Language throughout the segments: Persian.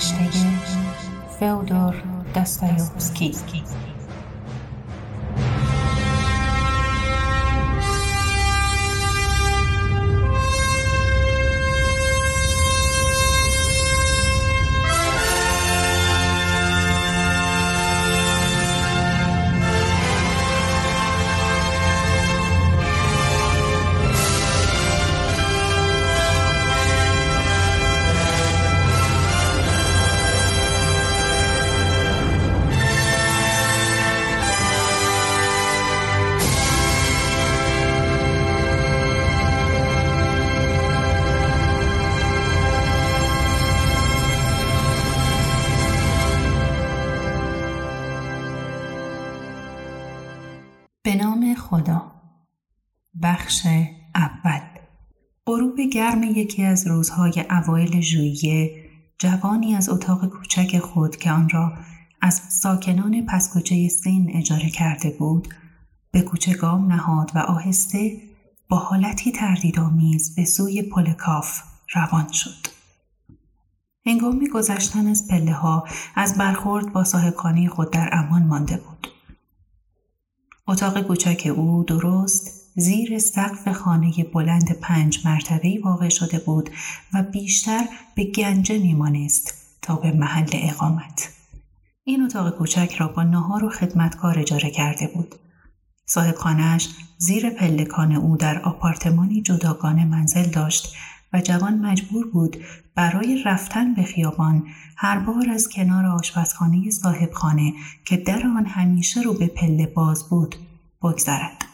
نوشته فودور دستایوفسکی. یکی از روزهای اوایل ژوئیه جوانی از اتاق کوچک خود که آن را از ساکنان پسکوچه سین اجاره کرده بود به کوچه گام نهاد و آهسته با حالتی تردیدآمیز به سوی پل کاف روان شد. هنگامی گذشتن از پله ها از برخورد با صاحبخانه خود در امان مانده بود. اتاق کوچک او درست زیر سقف خانه بلند پنج مرتبه‌ای واقع شده بود و بیشتر به گنجه میمانست تا به محل اقامت. این اتاق کوچک را با نهار و خدمتکار اجاره کرده بود. صاحب خانهش زیر پلکان او در آپارتمانی جداگانه منزل داشت و جوان مجبور بود برای رفتن به خیابان هر بار از کنار آشپزخانه صاحب خانه که در آن همیشه رو به پله باز بود بگذرد.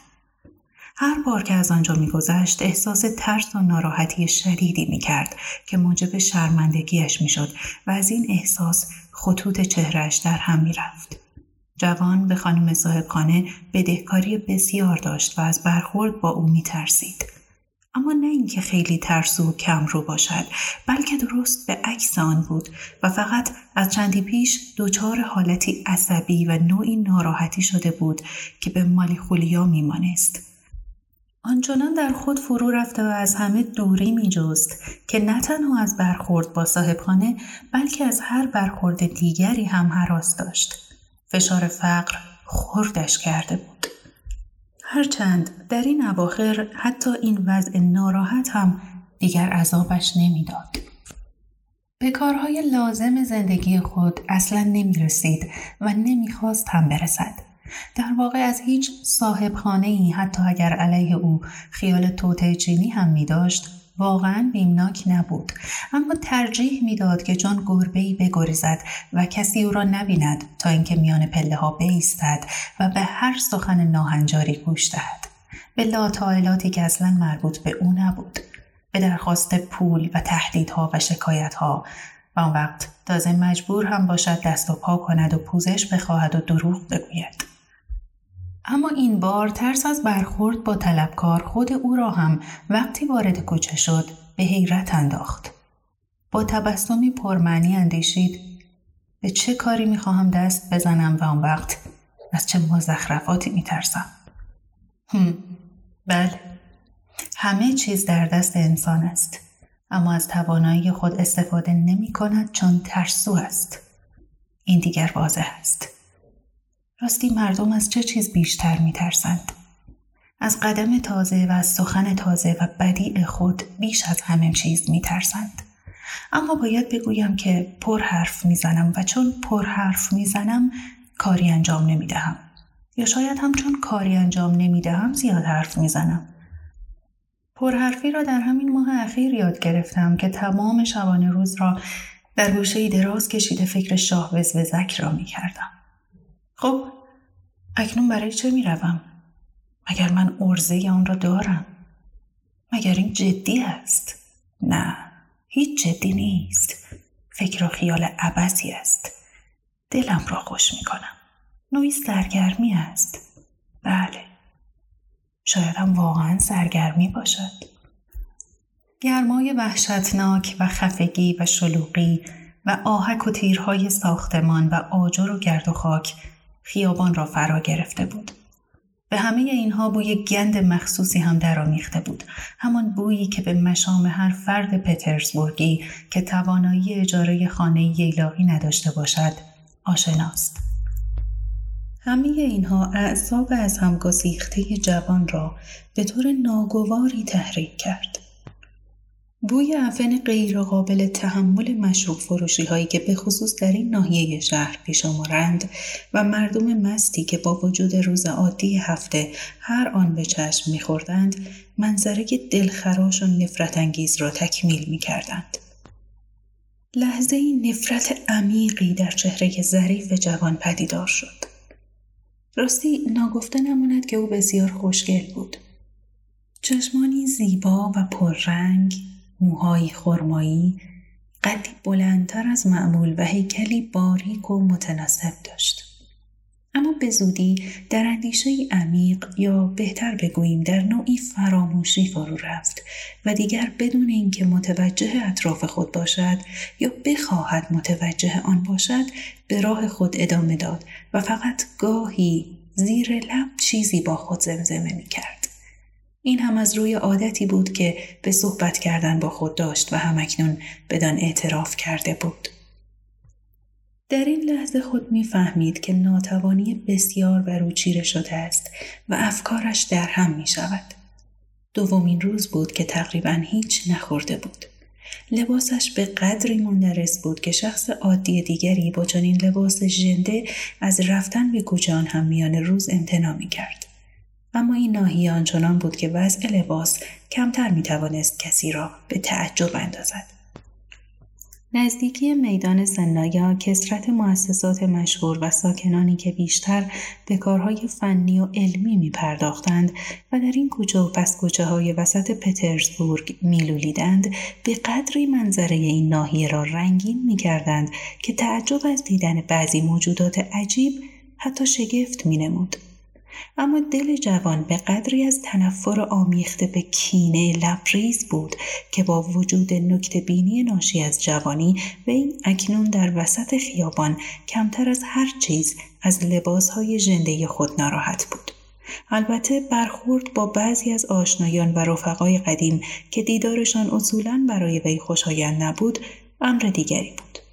هر بار که از آنجا میگذشت احساس ترس و ناراحتی شدیدی می‌کرد که موجب شرمندگیش می‌شد و از این احساس خطوط چهرش در هم می‌رفت. جوان به خانم صاحبخانه بدهکاری بسیار داشت و از برخورد با او میترسید. اما نه اینکه خیلی ترسو و کم رو باشد بلکه درست به عکس آن بود و فقط از چندی پیش دچار حالتی عصبی و نوعی ناراحتی شده بود که به مالی خولیا میمانست آنچنان در خود فرو رفته و از همه دوری می جست که نه تنها از برخورد با صاحبخانه بلکه از هر برخورد دیگری هم حراس داشت. فشار فقر خوردش کرده بود. هرچند در این اواخر حتی این وضع ناراحت هم دیگر عذابش نمی‌داد. به کارهای لازم زندگی خود اصلا نمی رسید و نمی‌خواست هم برسد. در واقع از هیچ صاحب خانه ای حتی اگر علیه او خیال توته چینی هم می داشت واقعا بیمناک نبود. اما ترجیح می‌داد که چون گربه ای بگریزد و کسی او را نبیند تا اینکه میان پله ها بیستد و به هر سخن ناهنجاری گوش دهد. به لاتایلاتی که اصلا مربوط به او نبود. به درخواست پول و تهدیدها و شکایتها. و آن وقت تازه مجبور هم باشد دست و پا کند و پوزش بخواهد و دروغ بگوید. اما این بار ترس از برخورد با طلبکار خود او را هم وقتی وارد کوچه شد به حیرت انداخت. با تبسمی پرمعنی اندیشید به چه کاری می‌خواهم دست بزنم و آن وقت از چه مزخرفاتی میترسم. هم بله همه چیز در دست انسان است اما از توانایی خود استفاده نمی کند چون ترسو است. این دیگر واضح است. راستی مردم از چه چیز بیشتر می ترسند؟ از قدم تازه و از سخن تازه و بدیع خود بیش از همه چیز می ترسند. اما باید بگویم که پر حرف می‌زنم و چون پر حرف می‌زنم کاری انجام نمی دهم. یا شاید هم چون کاری انجام نمی دهم زیاد حرف می‌زنم. پرحرفی را در همین ماه اخیر یاد گرفتم که تمام شبانه روز را در گوشه دراز کشیده فکر شاه وزوزک را می کردم. خب اکنون برای چه می روم؟ مگر من ارزه آن را دارم؟ مگر این جدی است؟ نه هیچ جدی نیست فکر و خیال عبسی است دلم را خوش می کنم نوعی سرگرمی است بله شاید هم واقعا سرگرمی باشد گرمای وحشتناک و خفگی و شلوغی و آهک و تیرهای ساختمان و آجر و گرد و خاک خیابان را فرا گرفته بود. به همه اینها بوی گند مخصوصی هم درآمیخته بود. همان بویی که به مشام هر فرد پترزبورگی که توانایی اجاره خانه ییلاقی نداشته باشد آشناست. همه اینها اعصاب از هم گسیخته جوان را به طور ناگواری تحریک کرد. بوی عفن غیرقابل تحمل مشروب فروشی هایی که به خصوص در این ناحیه شهر پیش آمارند و مردم مستی که با وجود روز عادی هفته هر آن به چشم میخوردند منظره دلخراش و نفرت انگیز را تکمیل می کردند. لحظه نفرت عمیقی در چهره ظریف جوان پدیدار شد. راستی ناگفته نماند که او بسیار خوشگل بود. چشمانی زیبا و پررنگ موهایی خرمایی قدی بلندتر از معمول و هیکلی باریک و متناسب داشت اما به زودی در اندیشه عمیق یا بهتر بگوییم در نوعی فراموشی فرو رفت و دیگر بدون اینکه متوجه اطراف خود باشد یا بخواهد متوجه آن باشد به راه خود ادامه داد و فقط گاهی زیر لب چیزی با خود زمزمه می کرد. این هم از روی عادتی بود که به صحبت کردن با خود داشت و همکنون بدان اعتراف کرده بود. در این لحظه خود می‌فهمید که ناتوانی بسیار بر او چیره شده است و افکارش در هم می شود. دومین روز بود که تقریبا هیچ نخورده بود. لباسش به قدری مندرس بود که شخص عادی دیگری با چنین لباس ژنده از رفتن به کوچه آن هم میان روز امتناع می کرد. اما این ناحیه آنچنان بود که وضع لباس کمتر می توانست کسی را به تعجب اندازد. نزدیکی میدان سنایا کسرت مؤسسات مشهور و ساکنانی که بیشتر به کارهای فنی و علمی می پرداختند و در این کوچه و پس کوچه های وسط پترزبورگ میلولیدند به قدری منظره این ناحیه را رنگین می کردند که تعجب از دیدن بعضی موجودات عجیب حتی شگفت می نمود. اما دل جوان به قدری از تنفر آمیخته به کینه لبریز بود که با وجود نکت بینی ناشی از جوانی و این اکنون در وسط خیابان کمتر از هر چیز از لباسهای ژنده خود ناراحت بود. البته برخورد با بعضی از آشنایان و رفقای قدیم که دیدارشان اصولا برای وی خوشایند نبود امر دیگری بود.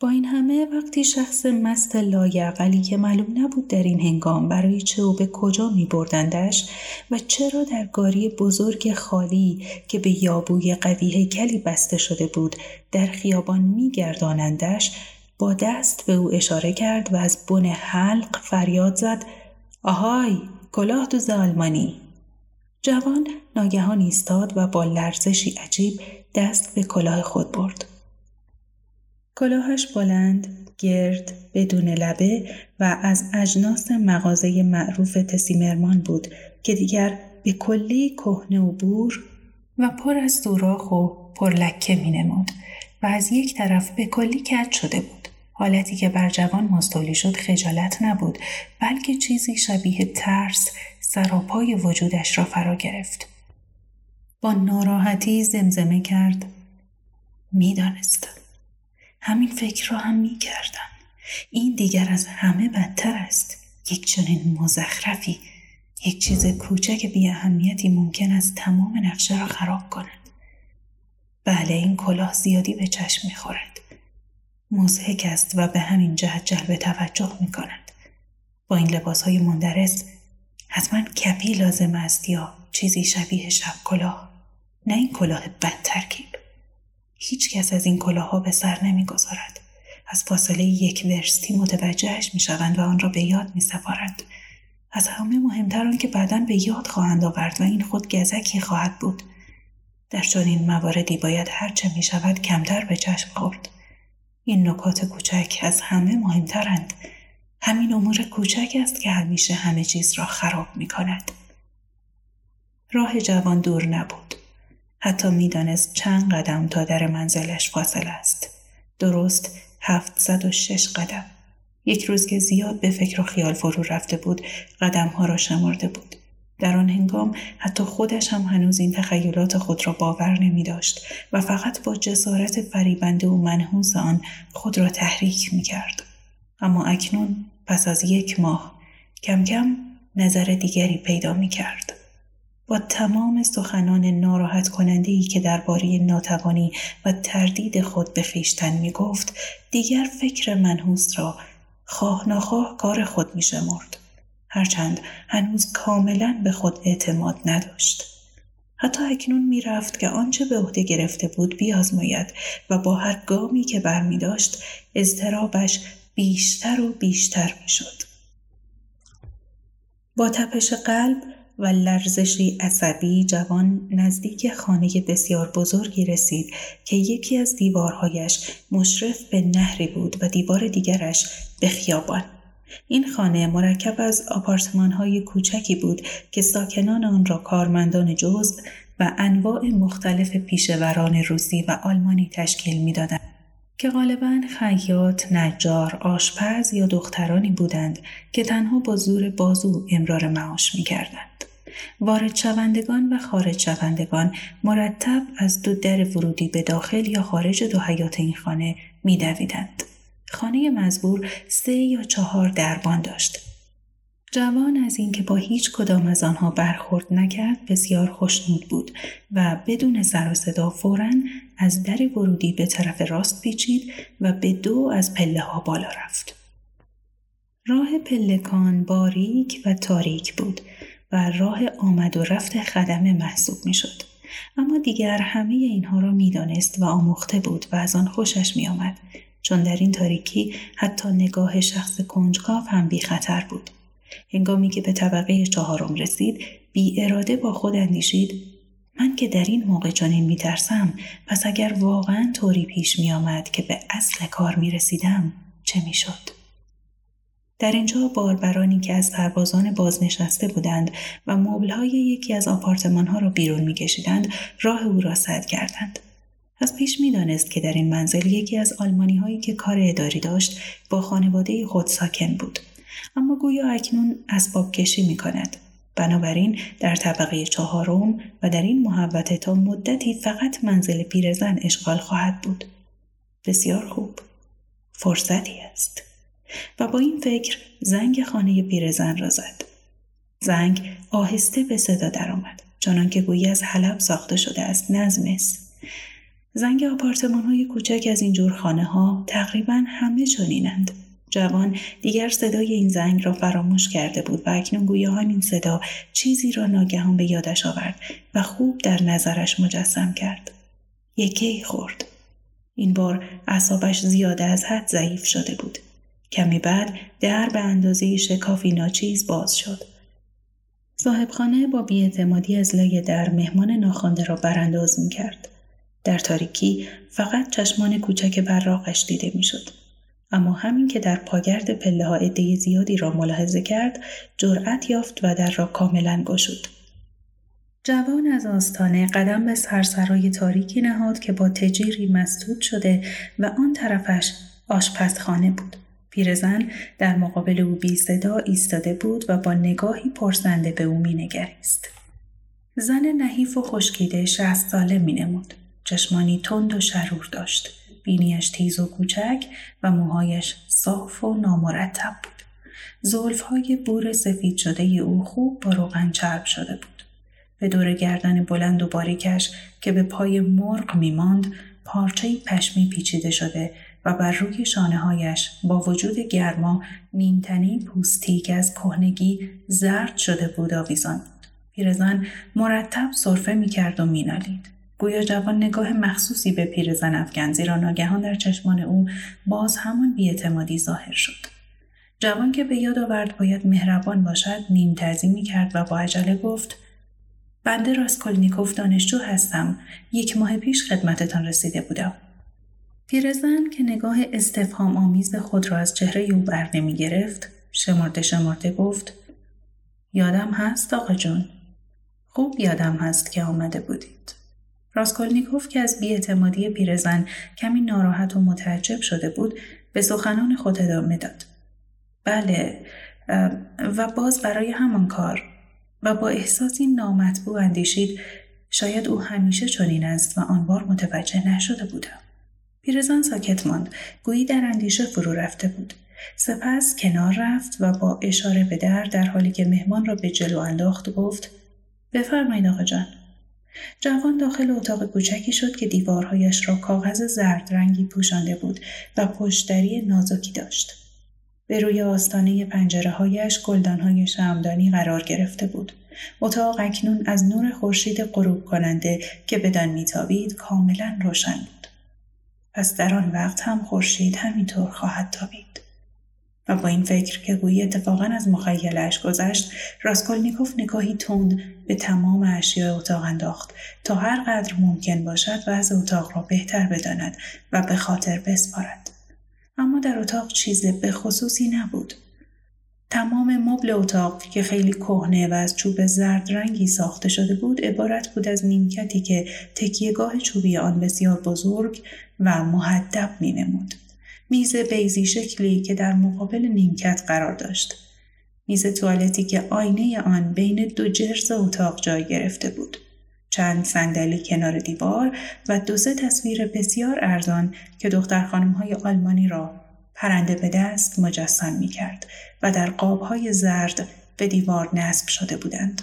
با این همه وقتی شخص مست لایعقلی که معلوم نبود در این هنگام برای چه و به کجا می بردندش و چرا در گاری بزرگ خالی که به یابوی قوی کلی بسته شده بود در خیابان می گردانندش با دست به او اشاره کرد و از بن حلق فریاد زد آهای کلاه دوز آلمانی. جوان ناگهان ایستاد و با لرزشی عجیب دست به کلاه خود برد. کلاهش بلند، گرد، بدون لبه و از اجناس مغازه معروف تسیمرمان بود که دیگر به کلی کهنه و بور و پر از سوراخ و پر لکه می نمود و از یک طرف به کلی کج شده بود. حالتی که بر جوان مستولی شد خجالت نبود بلکه چیزی شبیه ترس سراپای وجودش را فرا گرفت. با ناراحتی زمزمه کرد می‌دانستم همین فکر را هم می کردم. این دیگر از همه بدتر است. یک چنین مزخرفی یک چیز کوچک بی اهمیتی ممکن است تمام نقشه را خراب کند. بله این کلاه زیادی به چشم می خورد. مزهک است و به همین جهت جلب توجه می کند. با این لباس های مندرس حتما کپی لازم است یا چیزی شبیه شب کلاه نه این کلاه بد ترکیب. هیچ کس از این کلاها به سر نمی‌گذارد. از فاصله یک ورستی متوجهش می شوند و آن را به یاد می سپارند. از همه مهمتر آن که بعدا به یاد خواهند آورد و این خود گزکی خواهد بود. در چنین مواردی باید هرچه می شود کمتر به چشم خورد. این نکات کوچک از همه مهمترند. همین امور کوچک است که همیشه همه چیز را خراب می کند. راه جوان دور نبود. حتی می‌دانست چند قدم تا در منزلش فاصل است. درست هفتصد و شش قدم. یک روز که زیاد به فکر و خیال فرو رفته بود قدمها را شمرده بود. در آن هنگام حتی خودش هم هنوز این تخیلات خود را باور نمی داشت و فقط با جسارت فریبنده و منحوس آن خود را تحریک می کرد. اما اکنون پس از یک ماه کم کم نظر دیگری پیدا می کرد. با تمام سخنان ناراحت کننده ای که درباره ناتوانی و تردید خود به خیشتن می گفت دیگر فکر منحوس را خواه نخواه کار خود می شمرد. هرچند هنوز کاملا به خود اعتماد نداشت. حتی اکنون می‌رفت که آنچه به عهده گرفته بود بیازماید و با هر گامی که برمی داشت اضطرابش بیشتر و بیشتر می‌شد. با تپش قلب و لرزشی عصبی جوان نزدیک خانه بسیار بزرگی رسید که یکی از دیوارهایش مشرف به نهری بود و دیوار دیگرش به خیابان. این خانه مرکب از آپارتمان های کوچکی بود که ساکنان آن را کارمندان جزء و انواع مختلف پیشوران روسی و آلمانی تشکیل می‌دادند که غالبا خیاط، نجار، آشپز یا دخترانی بودند که تنها با زور بازو امرار معاش می کردند. وارد شوندگان و خارج شوندگان مرتب از دو در ورودی به داخل یا خارج دو حیات این خانه می دویدند. خانه مزبور سه یا چهار دربان داشت. جوان از اینکه با هیچ کدام از آنها برخورد نکرد بسیار خوشنود بود و بدون سر و صدا فورا از در ورودی به طرف راست پیچید و به دو از پله ها بالا رفت. راه پلکان باریک و تاریک بود و راه آمد و رفت خدمه محسوب می شد. اما دیگر همه اینها را می‌دانست و آموخته بود و از آن خوشش می آمد چون در این تاریکی حتی نگاه شخص کنجکاو هم بی خطر بود. هنگامی که به طبقه چهارم رسید بی اراده با خود اندیشید من که در این موقع چنین می ترسم پس اگر واقعا طوری پیش می آمد که به اصل کار می رسیدم چه می شد؟ در اینجا باربرانی که از سربازان بازنشسته بودند و مبلهای یکی از آپارتمان ها را بیرون می کشیدند راه او را سد کردند. از پیش می‌دانست که در این منزل یکی از آلمانی هایی که کار اداری داشت با خانواده خود ساکن بود اما گویا اکنون اسباب کشی می کند. بنابراین در طبقه چهارم و در این محوطه تا مدتی فقط منزل پیرزن اشغال خواهد بود. بسیار خوب. فرصتی است. و با این فکر زنگ خانه پیرزن را زد. زنگ آهسته به صدا درآمد چنان که گویی از حلب ساخته شده است نظمس زنگ آپارتمان های کوچک از این جور خانه ها تقریبا همه چنینند. جوان دیگر صدای این زنگ را فراموش کرده بود و اکنون گویا همین صدا چیزی را ناگهان به یادش آورد و خوب در نظرش مجسم کرد. یکی خورد. این بار اعصابش زیاده از حد ضعیف شده بود. کمی بعد در به اندازه شکافی ناچیز باز شد. صاحبخانه با بیاعتمادی از لای در مهمان ناخوانده را برانداز می کرد. در تاریکی فقط چشمان کوچک براقش دیده می‌شد. اما همین که در پاگرد پله ها عده زیادی را ملاحظه کرد جرأت یافت و در را کاملا گشود جوان از آستانه قدم به سرسرای تاریکی نهاد که با تجیری مسدود شده و آن طرفش آشپزخانه بود پیرزن در مقابل او بی صدا ایستاده بود و با نگاهی پرسنده به او مینگریست زن نحیف و خشکیده شهست ساله مینمود چشمانی تند و شرور داشت. بینیش تیز و کوچک و موهایش صاف و نامرتب بود. زلفهای بور سفید شده او خوب با روغن چرب شده بود. به دور گردن بلند و باریکش که به پای مرغ میماند پارچه پشمی پیچیده شده و بر روی شانه هایش با وجود گرما نیمتنی پوستی که از کهنگی زرد شده بود آویزان بود. پیرزن مرتب صرفه می‌کرد و مینالید. گویا جوان نگاه مخصوصی به پیرزن افکن زیرا ناگهان در چشمان او باز همان بیاعتمادی ظاهر شد جوان که به یاد آورد باید مهربان باشد نیم می کرد و با عجله گفت بنده راسکولنیکوف دانشجو هستم یک ماه پیش خدمتتان رسیده بودم پیرزن که نگاه استفهام آمیز خود را از چهره او بر نمی گرفت شمرده شمرده گفت یادم هست آقا جون. خوب یادم هست که آمده بودید. راسکولنیکوف که از بیاعتمادی پیرزن کمی ناراحت و متعجب شده بود به سخنان خود ادامه داد. بله و باز برای همان کار. و با احساسی نامطبوع اندیشید شاید او همیشه چنین است و آن بار متوجه نشده بودم. پیرزن ساکت ماند گویی در اندیشه فرو رفته بود سپس کنار رفت و با اشاره به در در حالی که مهمان را به جلو انداخت گفت بفرمایید آقا جان جوان داخل اتاق کوچکی شد که دیوارهایش را کاغذ زرد رنگی پوشانده بود و پشتری نازکی داشت. به روی آستانه پنجره هایش گلدان های شمدانی قرار گرفته بود. اتاق اکنون از نور خورشید غروب کننده که بدان میتابید کاملا روشن بود. پس در آن وقت هم خورشید همینطور خواهد تابید. و با این فکر که گویی اتفاقا از مخیلش گذشت راسکولنیکوف نگاهی تند به تمام اشیاء اتاق انداخت تا هر قدر ممکن باشد و از اتاق را بهتر بداند و به خاطر بسپارد اما در اتاق چیز به خصوصی نبود تمام مبل اتاق که خیلی کهنه و از چوب زرد رنگی ساخته شده بود عبارت بود از نیمکتی که تکیهگاه چوبی آن بسیار بزرگ و محدب می نمود. میز بیزی شکلی که در مقابل نیمکت قرار داشت. میز توالتی که آینه آن بین دو جرز اتاق جای گرفته بود. چند صندلی کنار دیوار و دو سه تصویر بسیار ارزان که دختر خانم های آلمانی را پرنده به دست مجسم می کرد و در قاب های زرد به دیوار نصب شده بودند.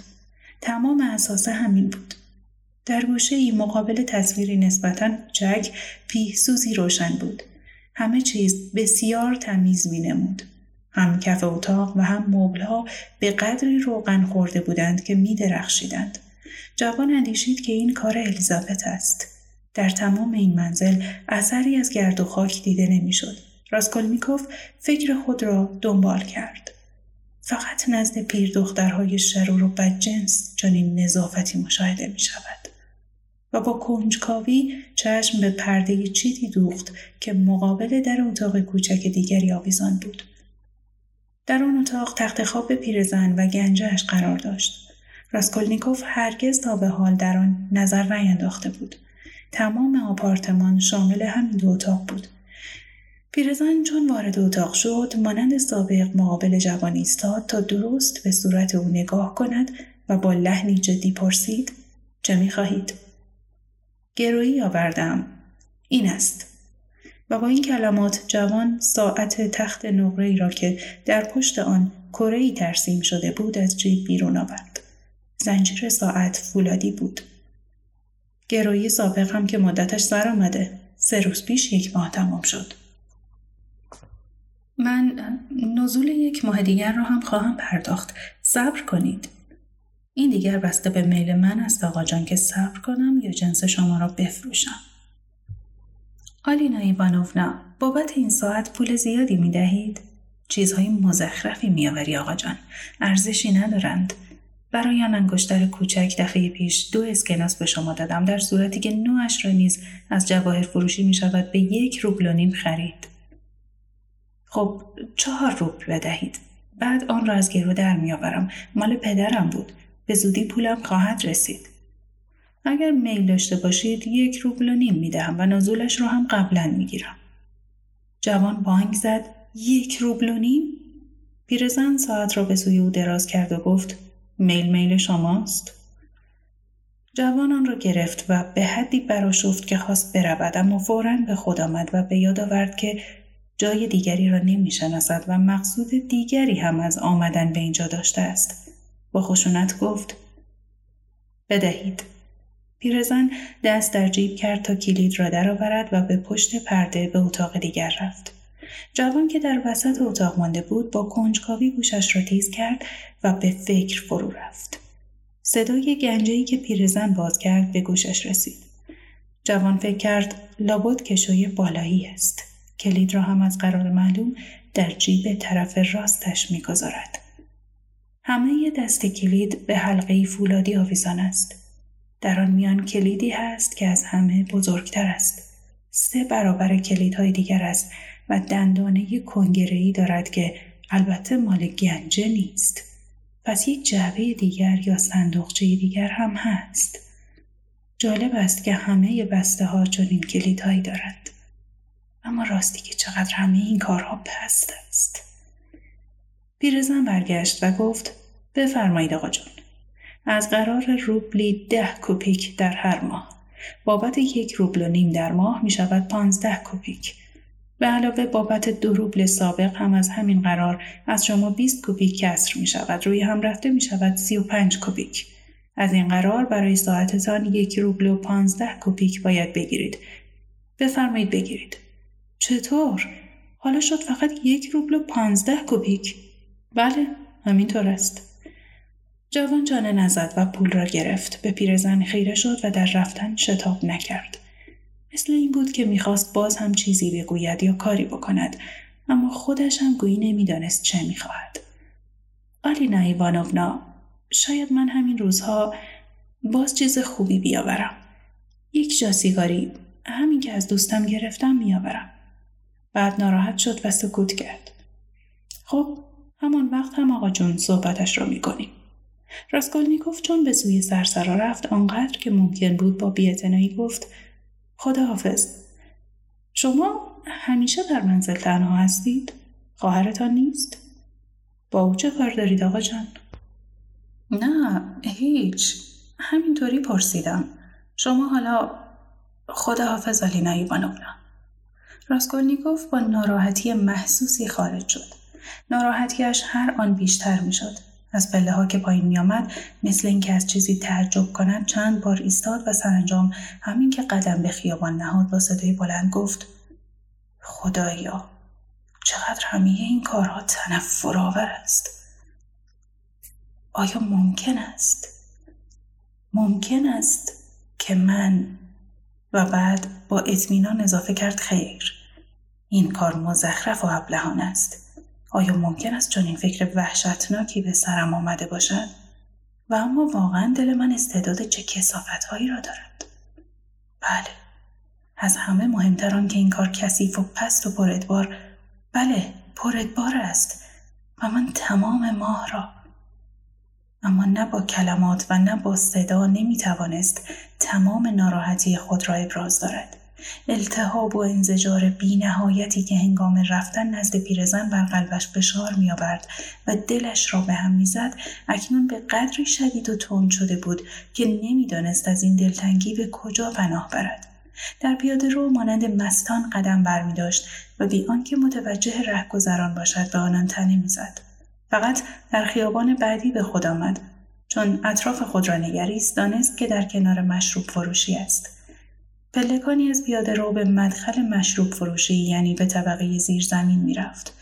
تمام اساسه همین بود. در گوشه ای مقابل تصویری نسبتا کوچک پیهسوزی روشن بود. همه چیز بسیار تمیز می نمود. هم کف اتاق و هم مبلها به قدری روغن خورده بودند که می درخشیدند. جوان اندیشید که این کار الیزابت است. در تمام این منزل اثری از گرد و خاک دیده نمی‌شد. راسکولمیکوف فکر خود را دنبال کرد. فقط نزد پیر دخترهای شرور و بدجنس چنین نظافتی مشاهده می شود. و با کنجکاوی چشم به پرده چیتی دوخت که مقابل در اتاق کوچک دیگری آویزان بود. در آن اتاق تخت خواب پیرزن و گنجهش قرار داشت. راسکولنیکوف هرگز تا به حال در آن نظر نینداخته بود. تمام آپارتمان شامل همین دو اتاق بود. پیرزن چون وارد اتاق شد مانند سابق مقابل جوان ایستاد تا درست به صورت او نگاه کند و با لحنی جدی پرسید چه می‌خواهید؟ گرویی آوردم. این است. و با این کلمات جوان ساعت تخت نقره را که در پشت آن کره ترسیم شده بود از جیب بیرون آورد. زنجیر ساعت فولادی بود. گرویی سابق هم که مدتش سر آمده سه روز پیش یک ماه تمام شد. من نزول یک ماه دیگر را هم خواهم پرداخت صبر کنید این دیگر بسته به میل من است آقا جان که صبر کنم یا جنس شما را بفروشم. آلینا ایوانوونا بابت این ساعت پول زیادی می دهید؟ چیزهای مزخرفی میآوری آقا جان. ارزشی ندارند. برای آن انگشتر کوچک دفعه پیش دو اسکناس به شما دادم در صورتی که نوش را نیز از جواهر فروشی می شود به یک روبل و نیم خرید. خب چهار روبل بدهید. بعد آن را از گرو در میآورم مال پدرم بود به زودی پولم خواهد رسید. اگر میل داشته باشید یک روبل و نیم می دهم و نزولش رو هم قبلا می گیرم. جوان بانک زد یک روبل و نیم؟ پیرزن ساعت را به سوی او دراز کرد و گفت میل میل شماست؟ جوان آن را گرفت و به حدی براشفت که خواست برود اما فورا به خود آمد و به یاد آورد که جای دیگری را نمی‌شناسد و مقصود دیگری هم از آمدن به اینجا داشته است. با خشونت گفت بدهید. پیرزن دست در جیب کرد تا کلید را درآورد و به پشت پرده به اتاق دیگر رفت. جوان که در وسط اتاق مانده بود با کنجکاوی گوشش را تیز کرد و به فکر فرو رفت. صدای گنجهی که پیرزن باز کرد به گوشش رسید. جوان فکر کرد لابد کشوی بالایی است. کلید را هم از قرار معلوم در جیب طرف راستش می‌گذارد همه دست کلید به حلقه فولادی آویزان است. در آن میان کلیدی هست که از همه بزرگتر است. سه برابر کلیدهای دیگر است و دندانه کنگرهی دارد که البته مال گنجه نیست. پس یک جعبه دیگر یا صندوقچه دیگر هم هست. جالب است که همه بسته ها چنین کلیدهایی دارند. اما راستی که چقدر همه این کارها پست است. پیرزن برگشت و گفت بفرمایید آقا جان از قرار روبلی ده کوپیک در هر ماه بابت یک روبل و نیم در ماه می شود پانزده کوپیک به علاوه بابت دو روبل سابق هم از همین قرار از شما 20 کوبیک کسر می شود روی هم رفته می شود 35 کوبیک از این قرار برای ساعتتان یک روبل و پانزده کوپیک باید بگیرید. بفرمایید بگیرید. چطور؟ حالا شد فقط یک روبل و پانزده کوپیک. بله، همینطور است. جوان جانه نزد و پول را گرفت. به پیرزن خیره شد و در رفتن شتاب نکرد. مثل این بود که می‌خواست باز هم چیزی بگوید یا کاری بکند اما خودش هم گویی نمی‌دانست چه می‌خواهد. آلینا ایوانونا شاید من همین روزها باز چیز خوبی بیاورم. یک جاسیگاری همین که از دوستم گرفتم میآورم. بعد ناراحت شد و سکوت کرد. خب همان وقت هم آقا جون صحبتش را می‌کنیم. راسکولنیکوف چون به سوی سرسرا رفت آنقدر که ممکن بود با بیعتنایی گفت خدا حافظ. شما همیشه در منزل تنها هستید؟ خواهرتان نیست؟ با او چه کار دارید آقا جان؟ نه هیچ همینطوری پرسیدم شما حالا خدا حافظ علینا ایوانونا راسکولنیکوف با ناراحتی محسوسی خارج شد. ناراحتیش هر آن بیشتر می‌شد. از پله ها که پایین می آمد مثل اینکه از چیزی تعجب کنند چند بار ایستاد و سرانجام همین که قدم به خیابان نهاد با صدای بلند گفت خدایا چقدر همه این کارها تنفرآور است. آیا ممکن است؟ ممکن است که من و بعد با اطمینان اضافه کرد خیر. این کار مزخرف و ابلهانه است. آیا ممکن است چون این فکر وحشتناکی به سرم آمده باشد؟ و اما واقعا دل من استعداد چه کسافتهایی را دارد؟ بله. از همه مهمتر که این کار کثیف و پست و پردبار بله پردبار است. و من تمام ماه را اما نه با کلمات و نه با صدا نمی توانست تمام ناراحتی خود را ابراز دارد. التهاب و انزجار بی نهایتی که هنگام رفتن نزد پیرزن بر قلبش فشار می آورد و دلش را به هم می‌زد اکنون به قدری شدید و تند شده بود که نمی‌دانست از این دلتنگی به کجا پناه برد. در پیاده رو مانند مستان قدم برمی داشت و بی آنکه متوجه رهگذران باشد به آنان تنه می‌زد. فقط در خیابان بعدی به خود آمد چون اطراف خود را نگریست دانست که در کنار مشروب فروشی است پلکانی از پیاده رو به مدخل مشروب فروشی یعنی به طبقه زیر زمین می رفت.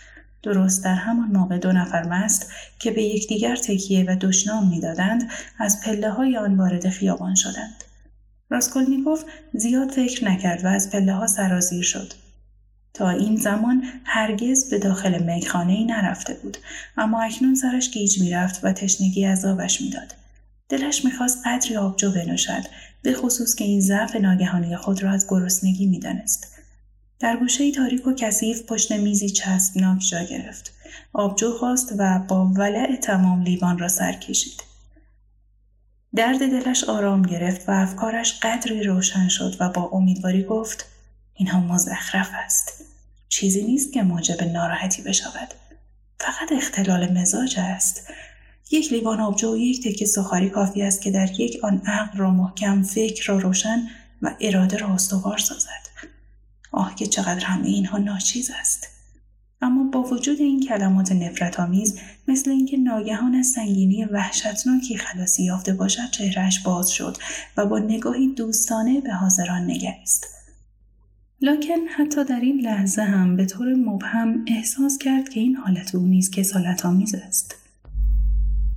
درست در همان موقع دو نفر مست که به یکدیگر تکیه و دشنام می‌دادند از پله های آن وارد خیابان شدند. راسکولنیکوف زیاد فکر نکرد و از پله ها سرازیر شد. تا این زمان هرگز به داخل میخانه ای نرفته بود اما اکنون سرش گیج می‌رفت و تشنگی عذابش می‌داد دلش می‌خواست قدری آبجو بنوشد به خصوص که این ضعف ناگهانی خود را از گرسنگی می‌دانست. در گوشه تاریک و کثیف پشت میزی چسبناک جا گرفت. آبجو خواست و با ولع تمام لیوان را سر کشید. درد دلش آرام گرفت و افکارش قدری روشن شد و با امیدواری گفت اینها مزخرف است. چیزی نیست که موجب ناراحتی بشود. فقط اختلال مزاج است. یک لیوان آبجو و یک تکه سخاری کافی است که در یک آن عقل را محکم فکر را روشن و اراده را استوار سازد. آه که چقدر همه اینها ناچیز است. اما با وجود این کلمات نفرت آمیز مثل اینکه ناگهان از سنگینی وحشتناکی خلاصی یافته باشد چهرهش باز شد و با نگاهی دوستانه به حاضران نگریست. لاکن حتی در این لحظه هم به طور مبهم احساس کرد که این حالت او نیز کسالت آمیز است.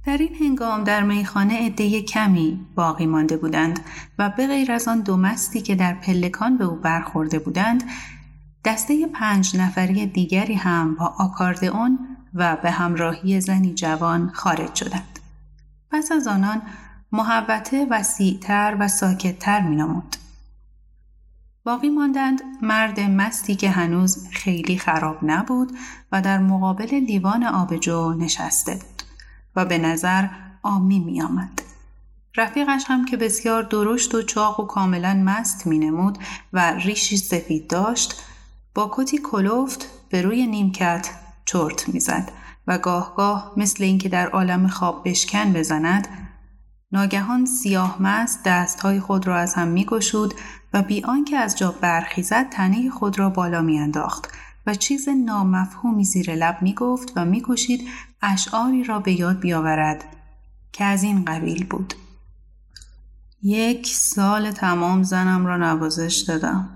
در این هنگام در میخانه عده کمی باقی مانده بودند و به غیر از آن دو مستی که در پلکان به او برخورده بودند دسته پنج نفری دیگری هم با آکاردئون و به همراهی زنی جوان خارج شدند. پس از آنان محبته وسیعتر و ساکتتر می نمود. باقی ماندند مرد مستی که هنوز خیلی خراب نبود و در مقابل لیوان آبجو نشسته بود به نظر آمی می آمد. رفیقش هم که بسیار درشت و چاق و کاملا مست می نمود و ریشی سفید داشت با کتی کلوفت به روی نیمکت چرت می‌زد و گاه گاه مثل اینکه در عالم خواب بشکن بزند ناگهان سیاه مست دستهای خود را از هم می گشود و بی آنکه از جا برخیزد تنه خود را بالا میانداخت و چیز نامفهومی زیر لب می گفت و می کشید اشعاری را به یاد بیاورد که از این قبیل بود. یک سال تمام زنم را نوازش دادم.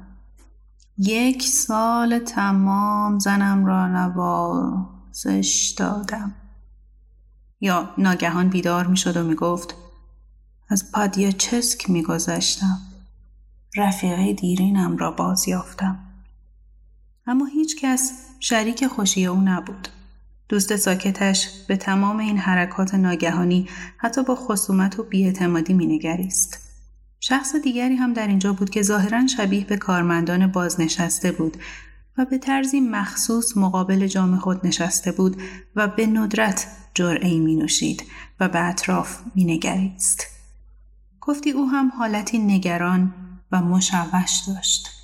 یک سال تمام زنم را نوازش دادم. یا ناگهان بیدار می شد و می گفت از پادیا چسک می گذشتم. رفیقه دیرینم را باز یافتم. اما هیچ کس شریک خوشی او نبود. دوست ساکتش به تمام این حرکات ناگهانی حتی با خصومت و بیاعتمادی مینگریست. شخص دیگری هم در اینجا بود که ظاهرا شبیه به کارمندان بازنشسته بود و به طرزی مخصوص مقابل جام خود نشسته بود و به ندرت جرعی می نوشید و به اطراف می نگریست. گفتی او هم حالتی نگران و مشوش داشت.